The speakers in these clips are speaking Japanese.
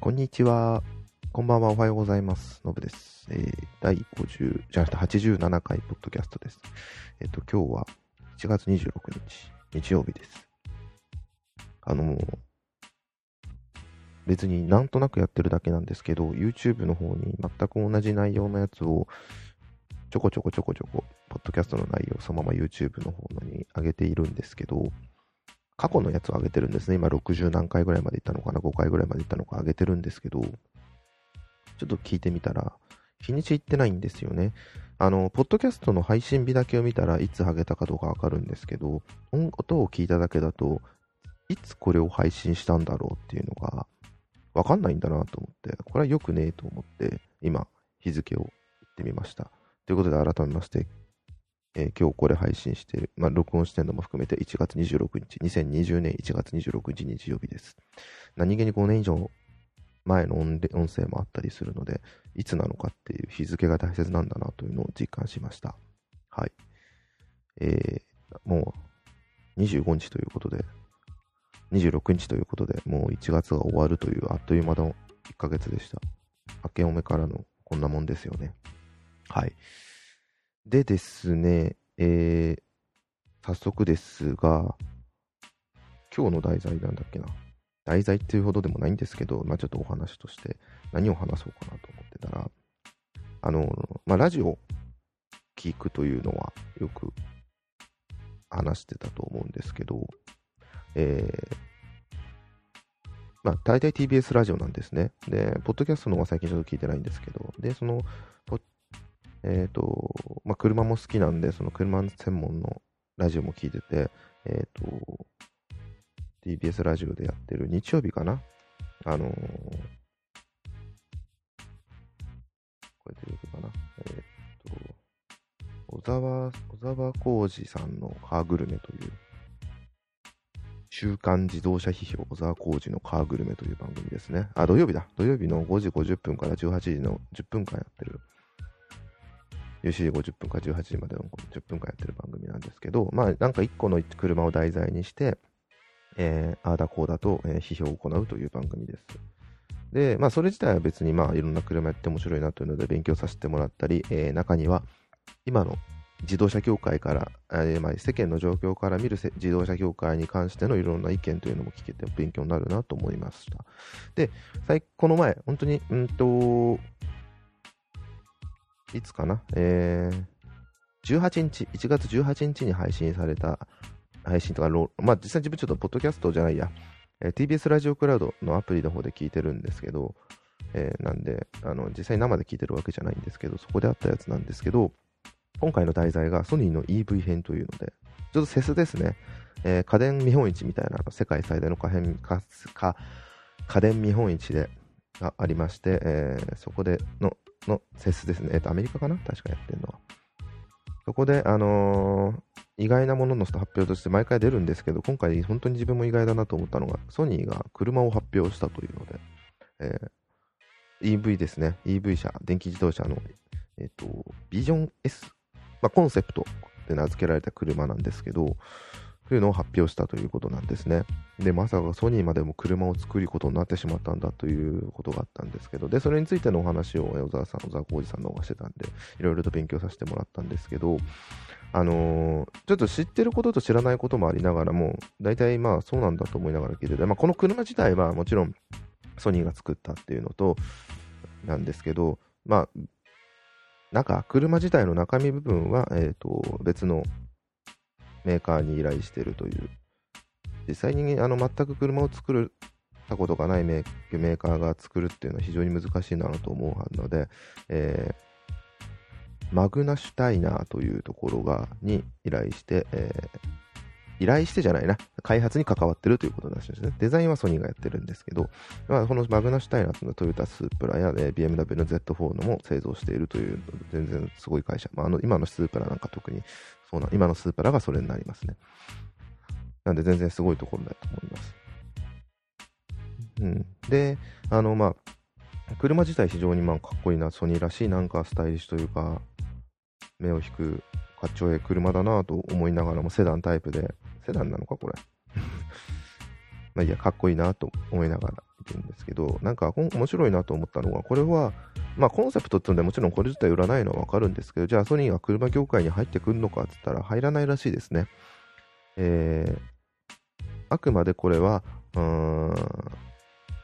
こんにちは。こんばんは。おはようございます。のぶです。えー、第50、じゃなくて87回ポッドキャストです。えっ、と、今日は1月26日、日曜日です。あの別になんとなくやってるだけなんですけど、YouTube の方に全く同じ内容のやつをちょこちょこちょこちょこ、ポッドキャストの内容をそのまま YouTube の方に上げているんですけど、過去のやつを上げてるんですね。今60何回ぐらいまでいったのかな、5回ぐらいまでいったのか上げてるんですけど、ちょっと聞いてみたら、日にちいってないんですよね。あの、ポッドキャストの配信日だけを見たらいつ上げたかどうかわかるんですけど、音音を聞いただけだと、いつこれを配信したんだろうっていうのが、わかんないんだなと思って、これは良くねえと思って、今、日付を言ってみました。ということで、改めまして、えー今日これ配信している、まあ、録音してるのも含めて1月26日、2020年1月26日日曜日です。何気に5年以上前の音声もあったりするので、いつなのかっていう日付が大切なんだなというのを実感しました。はい。えー、もう25日ということで、26日ということで、もう1月が終わるというあっという間の1ヶ月でした。明けおめからのこんなもんですよね。はい。でですね、えー、早速ですが、今日の題材なんだっけな。題材っていうほどでもないんですけど、まあちょっとお話として何を話そうかなと思ってたら、あの、まあラジオ聞くというのはよく話してたと思うんですけど、えー、まあ大体 TBS ラジオなんですね。で、ポッドキャストの方は最近ちょっと聞いてないんですけど、で、その、えっ、と、まあ車も好きなんで、その車専門のラジオも聞いてて、えっ、と、TBS ラジオでやってる日曜日かな？あのーこれ出てるかな？えっ、と、小沢、小沢浩二さんのカーグルメという、週刊自動車批評小沢浩二のカーグルメという番組ですね。あ、土曜日だ。土曜日の5時50分から18時の10分間やってる。4時50分から18時までの10分間やってる番組なんですけど、まあなんか1個の車を題材にして、えー、ああだこうだと、えー批評を行うという番組です。で、まあ、それ自体は別に、まあ、いろんな車やって面白いなというので勉強させてもらったり、えー中には、今の自動車業界から、えーまあ、世間の状況から見る自動車業界に関してのいろんな意見というのも聞けて勉強になるなと思いました。で、この前、本当に、うんと、いつかな、えー、18日、1月18日に配信された、配信とか、まあ、実際自分ちょっとポッドキャストじゃないや、えー TBS ラジオクラウドのアプリの方で聞いてるんですけど、えーなんであの、実際生で聞いてるわけじゃないんですけど、そこであったやつなんですけど、今回の題材がソニーの EV 編というので、ちょっとセスですね、えー家電見本市みたいな、世界最大の家電家電見本市でがありまして、えーそこでののセスですね、えっとアメリカかな？確かやってるのは。そこで、あのー意外なものの発表として毎回出るんですけど、今回本当に自分も意外だなと思ったのが、ソニーが車を発表したというので、えー EV ですね、EV 車、電気自動車の、えっ、と、ビジョン S、まあ、コンセプトで名付けられた車なんですけど、というのを発表したということなんですね。で、まさかソニーまでも車を作ることになってしまったんだということがあったんですけど、で、それについてのお話を小沢さん、小沢浩二さんの方がしてたんで、いろいろと勉強させてもらったんですけど、あのーちょっと知ってることと知らないこともありながらも、大体まあそうなんだと思いながら聞いてて、まあ、この車自体はもちろんソニーが作ったっていうのと、なんですけど、まあ、なんか車自体の中身部分は、えっ、と、別のメーカーに依頼してるという、実際にあの全く車を作るたことがないメーメーカーが作るっていうのは非常に難しいなと思うので、えーマグナシュタイナーというところがに依頼して、えー依頼してじゃないな、開発に関わってるということらしいですね。デザインはソニーがやってるんですけど、まあ、このマグナシュタイナーのトヨタスープラや、えー BMW の Z4 のも製造しているという、全然すごい会社。まあ、あの今のスープラなんか特にそうな、今のスープラがそれになりますね。なんで全然すごいところだと思います。うん。で、あの、まあ、車自体非常にまあかっこいいな、ソニーらしいなんかスタイリッシュというか、目を引くかっちょええ車だなと思いながらもセダンタイプで、セダンなのかこれ。まあ、いや、かっこいいなと思いながら見てるんですけど、なんか面白いなと思ったのが、これは、まあ、コンセプトっていうのでもちろんこれ自体売らないのはわかるんですけど、じゃあソニーが車業界に入ってくるのかって言ったら入らないらしいですね。えー、あくまでこれは、うーん、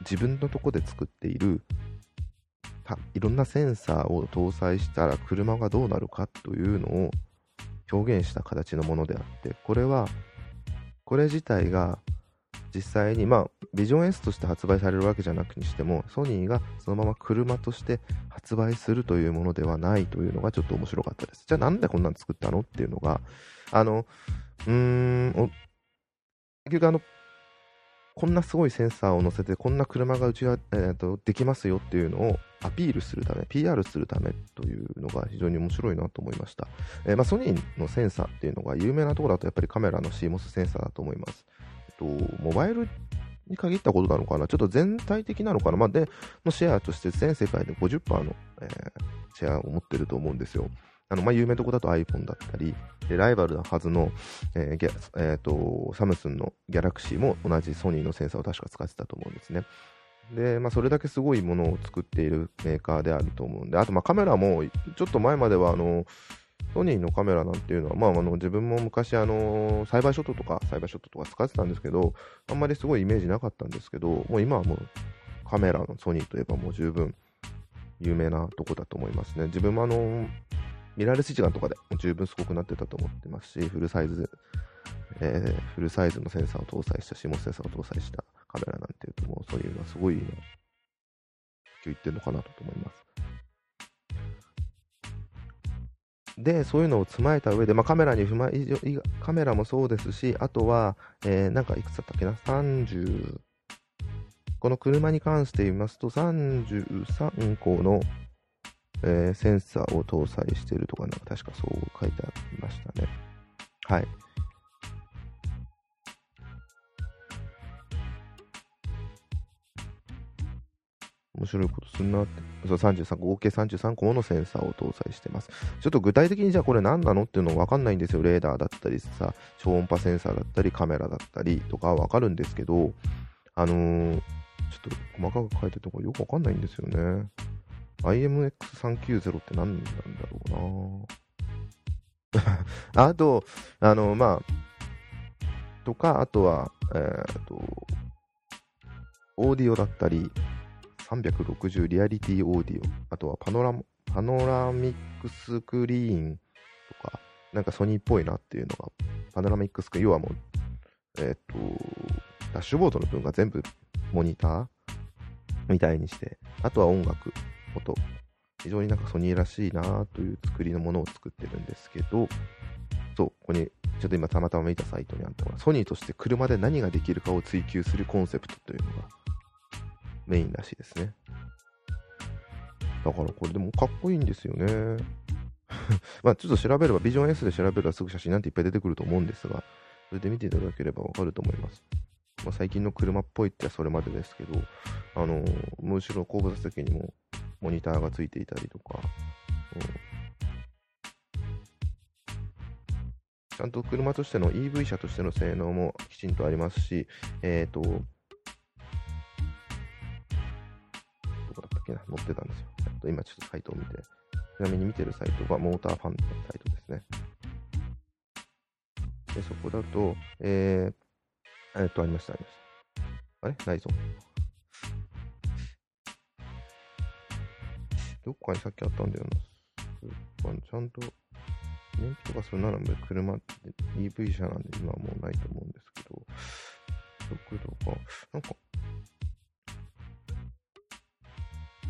自分のとこで作っているいろんなセンサーを搭載したら車がどうなるかというのを表現した形のものであって、これは、これ自体が実際に、まあ、ビジョン S として発売されるわけじゃなくにしても、ソニーがそのまま車として発売するというものではないというのがちょっと面白かったです。じゃあなんでこんなの作ったのっていうのが、あの、うーん、結局あの、こんなすごいセンサーを載せて、こんな車がうちは、えーと、できますよっていうのをアピールするため、PR するためというのが非常に面白いなと思いました。えー、まあ、ソニーのセンサーっていうのが有名なところだとやっぱりカメラの CMOS センサーだと思います。と、モバイルに限ったことなのかな、ちょっと全体的なのかな、まあ、で、のシェアとして全世界で50%の、えー、シェアを持ってると思うんですよ。あの、まあ、有名なところだと iPhone だったり、で、ライバルなはずの、えーえー、と、サムスンのギャラクシーも同じソニーのセンサーを確か使ってたと思うんですね。で、まあ、それだけすごいものを作っているメーカーであると思うんで、あと、ま、カメラも、ちょっと前までは、あの、ソニーのカメラなんていうのは、まあ、あの自分も昔、あのサイバーショットとか、サイバーショットとか使ってたんですけど、あんまりすごいイメージなかったんですけど、もう今はもうカメラのソニーといえばもう十分有名なとこだと思いますね。自分もあのミラーレス一眼とかで十分すごくなってたと思ってますし、フルサイズ、えー、フルサイズのセンサーを搭載した、CMOS センサーを搭載したカメラなんていうと、もうそういうのはすごい今、普及ってるのかなと思います。で、そういうのを踏まえた上で、まあ、カメラに踏まカメラもそうですし、あとは、えー、なんかいくつだったっけな、30、この車に関して言いますと、33個の、えー、センサーを搭載しているとか、なんか確かそう書いてありましたね。はい。面白いことすんなって。そう、33、合計33個ものセンサーを搭載してます。ちょっと具体的にじゃあこれ何なのっていうのわかんないんですよ。レーダーだったりさ、超音波センサーだったり、カメラだったりとかわかるんですけど、あのー、ちょっと細かく書いてるところよくわかんないんですよね。IMX390 って何なんだろうな。あと、あの、まあ、とか、あとは、えっ、ー、と、オーディオだったり、360リアリティオーディオ、あとはパノラパノラミックスクリーンとか、なんかソニーっぽいなっていうのが、パノラミックスクリーン、要はもう、えっ、と、ダッシュボードの分が全部モニターみたいにして、あとは音楽、音、非常になんかソニーらしいなという作りのものを作ってるんですけど、そう、ここにちょっと今たまたま見たサイトにあったのが、ソニーとして車で何ができるかを追求するコンセプトというのがメインらしいですね。だからこれでもかっこいいんですよね。まあちょっと調べれば、ビジョン S で調べればすぐ写真なんていっぱい出てくると思うんですが、それで見ていただければわかると思います。まあ、最近の車っぽいってそれまでですけど、あのー、むしろ後部座席にもモニターがついていたりとか、うん、ちゃんと車としての EV 車としての性能もきちんとありますし、えっ、ー、と、けな、載ってたんですよ。と今ちょっとサイトを見て、ちなみに見てるサイトがモーターファンのサイトですね。で、そこだと、えー、えっと、ありました、ありました。あれ？ないぞ。どっかにさっきあったんだよな。ちゃんと、燃費とかそんなの車って EV 車なんで今はもうないと思うんですけど、速度が、なんか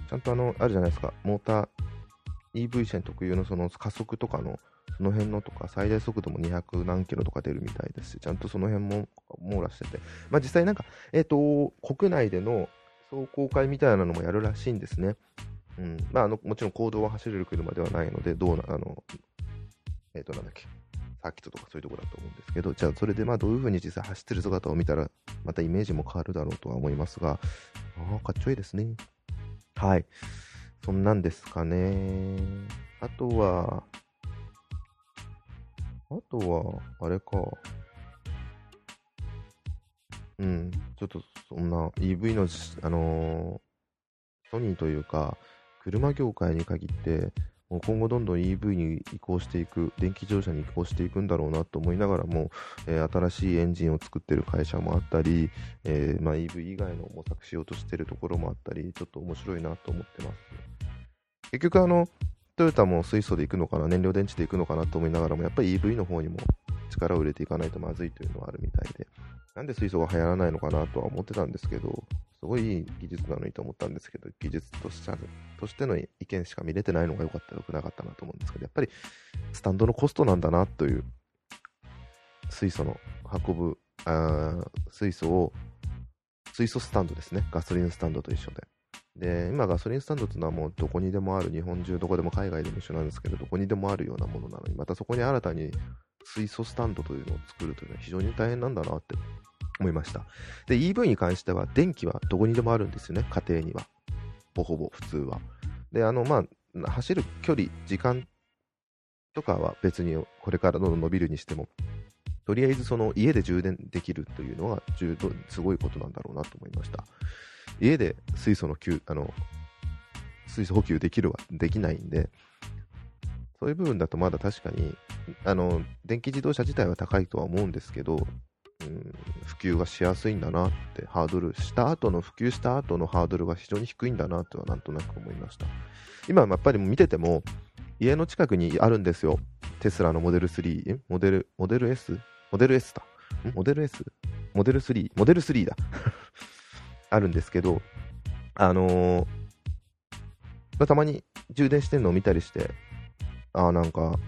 ちゃんとあの、あるじゃないですか、モーター、EV 車に特有のその加速とかの、その辺のとか、最大速度も200何キロとか出るみたいですし、ちゃんとその辺も網羅してて、まあ実際なんか、えっ、ー、と、国内での走行会みたいなのもやるらしいんですね。うん。まあ、あの、もちろん公道は走れる車ではないので、どうな、あの、えっ、ー、と、なんだっけ、サーキットとかそういうところだと思うんですけど、じゃあそれでまあどういう風に実際走ってる姿を見たら、またイメージも変わるだろうとは思いますが、ああ、かっちょいいですね。はい。そんなんですかね。あとは、あとは、あれか。うん、ちょっとそんな EV の、あのー、ソニーというか、車業界に限って、もう今後どんどん EV に移行していく、電気自動車に移行していくんだろうなと思いながらも、えー、新しいエンジンを作ってる会社もあったり、えー、まあ、EV 以外の模索しようとしてるところもあったり、ちょっと面白いなと思ってます。結局あの、トヨタも水素で行くのかな、燃料電池で行くのかなと思いながらも、やっぱり EV の方にも力を入れていかないとまずいというのはあるみたいで、なんで水素が流行らないのかなとは思ってたんですけど、すごいいい技術なのにと思ったんですけど、技術としてとしての意見しか見れてないのが良かった、良くなかったなと思うんですけど、やっぱりスタンドのコストなんだなという、水素の運ぶ、あ水素を、水素スタンドですね、ガソリンスタンドと一緒で。で、今ガソリンスタンドっていうのはもうどこにでもある、日本中どこでも海外でも一緒なんですけど、どこにでもあるようなものなのに、またそこに新たに水素スタンドというのを作るというのは非常に大変なんだなって思いました。で、EV に関しては電気はどこにでもあるんですよね、家庭には。ほぼほぼ普通は。で、あの、まあ、走る距離、時間とかは別にこれからどんどん伸びるにしても、とりあえずその家で充電できるというのはすごいことなんだろうなと思いました。家で水素の給あの水素補給できるはできないんで、そういう部分だとまだ確かにあの電気自動車自体は高いとは思うんですけど、うん、普及がしやすいんだなってハードルした後の普及した後のハードルが非常に低いんだなとはなんとなく思いました。今やっぱり見てても家の近くにあるんですよ。テスラのモデル3モデルモデル S モデル S だ。モデル S モデル3モデル3だ。あるんですけど、あのー、たまに充電してるのを見たりして、ああ、なんか、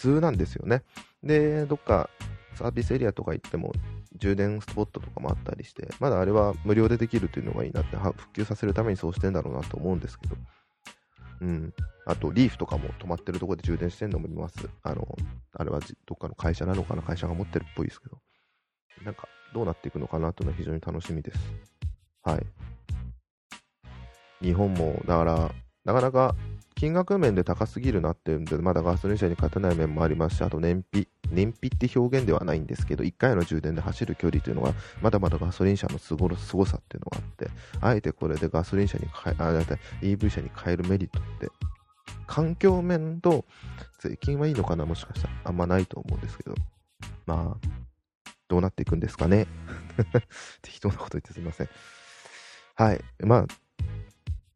通なんですよね。で、どっかサービスエリアとか行っても、充電スポットとかもあったりして、まだあれは無料でできるというのがいいなって、普及させるためにそうしてんだろうなと思うんですけど、うん。あと、リーフとかも止まってるところで充電してるのも見ます。あの、あれはどっかの会社なのかな、会社が持ってるっぽいですけど。なんか、どうなっていくのかなというのは非常に楽しみです。はい。日本も、だから、なかなか金額面で高すぎるなっていうんで、まだガソリン車に勝てない面もありますし、あと燃費、燃費って表現ではないんですけど、1回の充電で走る距離というのは、まだまだガソリン車のすごすごさっていうのがあって、あえてこれでガソリン車に変え、あ、だいたい EV 車に変えるメリットって、環境面と税金はいいのかな、もしかしたら。あんまないと思うんですけど、まあ、どうなっていくんですかね。適当なこと言ってすみません。はい。まあ、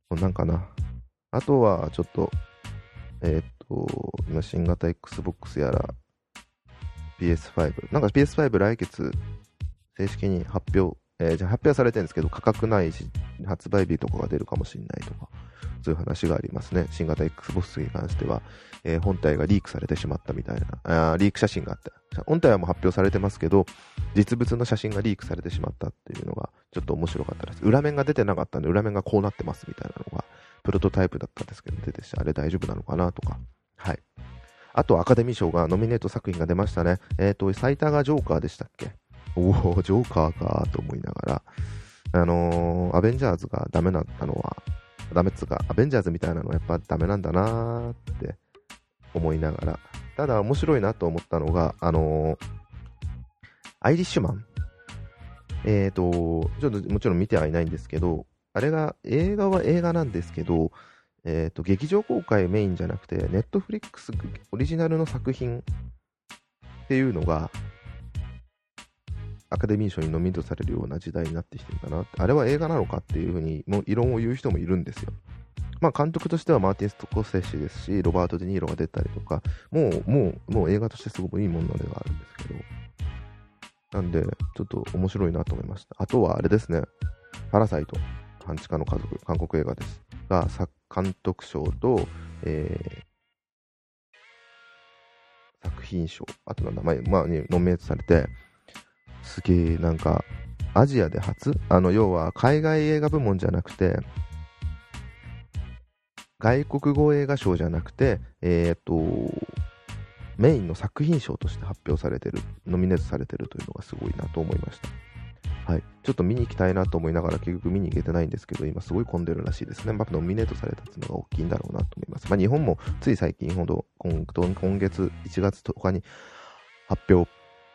こんなんかな。あとは、ちょっと、えー、っと、今、新型 Xbox やら、PS5。なんか PS5 来月、正式に発表、えー、じゃ発表されてるんですけど、価格ないし、発売日とかが出るかもしれないとか、そういう話がありますね。新型 Xbox に関しては、えー、本体がリークされてしまったみたいな、あリーク写真があって、本体はもう発表されてますけど、実物の写真がリークされてしまったっていうのが、ちょっと面白かったです。裏面が出てなかったんで、裏面がこうなってますみたいなのが、プロトタイプだったんですけど、出てし、あれ大丈夫なのかなとか、はい。あと、アカデミー賞が、ノミネート作品が出ましたね。えっ、ー、と、最多がジョーカーでしたっけ？おお、ジョーカーかと思いながら、あのー、アベンジャーズがダメだったのは、ダメっつうか、アベンジャーズみたいなのはやっぱダメなんだなーって思いながら、ただ面白いなと思ったのが、あのー、アイリッシュマン。えっ、と、ちょっともちろん見てはいないんですけど、あれが、映画は映画なんですけど、えっ、ー、と、劇場公開メインじゃなくて、ネットフリックスオリジナルの作品っていうのが、アカデミー賞にノミネートされるような時代になってきてるんだなあれは映画なのかっていうふうに、もう異論を言う人もいるんですよ。まあ、監督としてはマーティン・ストコセッシですし、ロバート・デ・ニーロが出たりとか、もう、もう、もう映画としてすごくいいものではあるんですけど、なんで、ちょっと面白いなと思いました。あとはあれですね、パラサイト、半地下の家族、韓国映画です。が、作監督賞と、えー、作品賞、あとの名前、まあ、ね、ノミネートされて、すげえ、なんか、アジアで初？あの、要は、海外映画部門じゃなくて、外国語映画賞じゃなくて、えっ、と、メインの作品賞として発表されてる、ノミネートされてるというのがすごいなと思いました。はい。ちょっと見に行きたいなと思いながら結局見に行けてないんですけど、今すごい混んでるらしいですね。まあ、ノミネートされたっていうのが大きいんだろうなと思います。まあ、日本もつい最近ほど、今月1月10日に発表、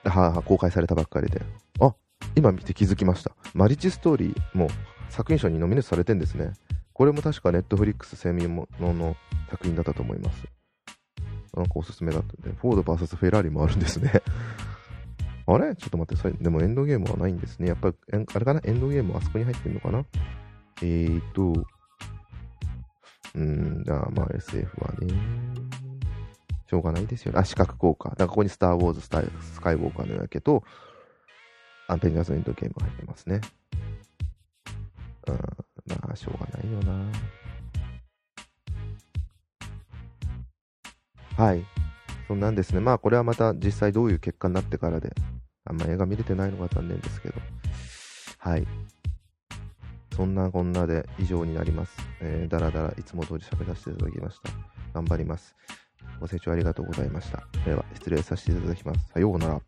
は公開されたばっかりで、あ、今見て気づきました。マリチストーリーも作品賞にノミネートされてんですね。これも確かネットフリックスセミものの作品だったと思います。なんかおすすめだったんで、フォード VS フェラーリもあるんですね。あれ？ちょっと待って、でもエンドゲームはないんですね。やっぱり、あれかな？エンドゲームはあそこに入ってるのかな？えーと、うん、だまあ SF はね、しょうがないですよね。あ、視覚効果。だからここにスター・ウォーズスタ、スカイウォーカーの夜明けと、アンペンジャーズ・エンドゲームが入ってますね。うん、まあ、しょうがないよな。はい。そんなんですね。まあ、これはまた実際どういう結果になってからで、あんま映画見れてないのが残念ですけど。はい。そんなこんなで以上になります。えー、だらだらいつも通り喋らせていただきました。頑張ります。ご清聴ありがとうございました。では、失礼させていただきます。さようなら。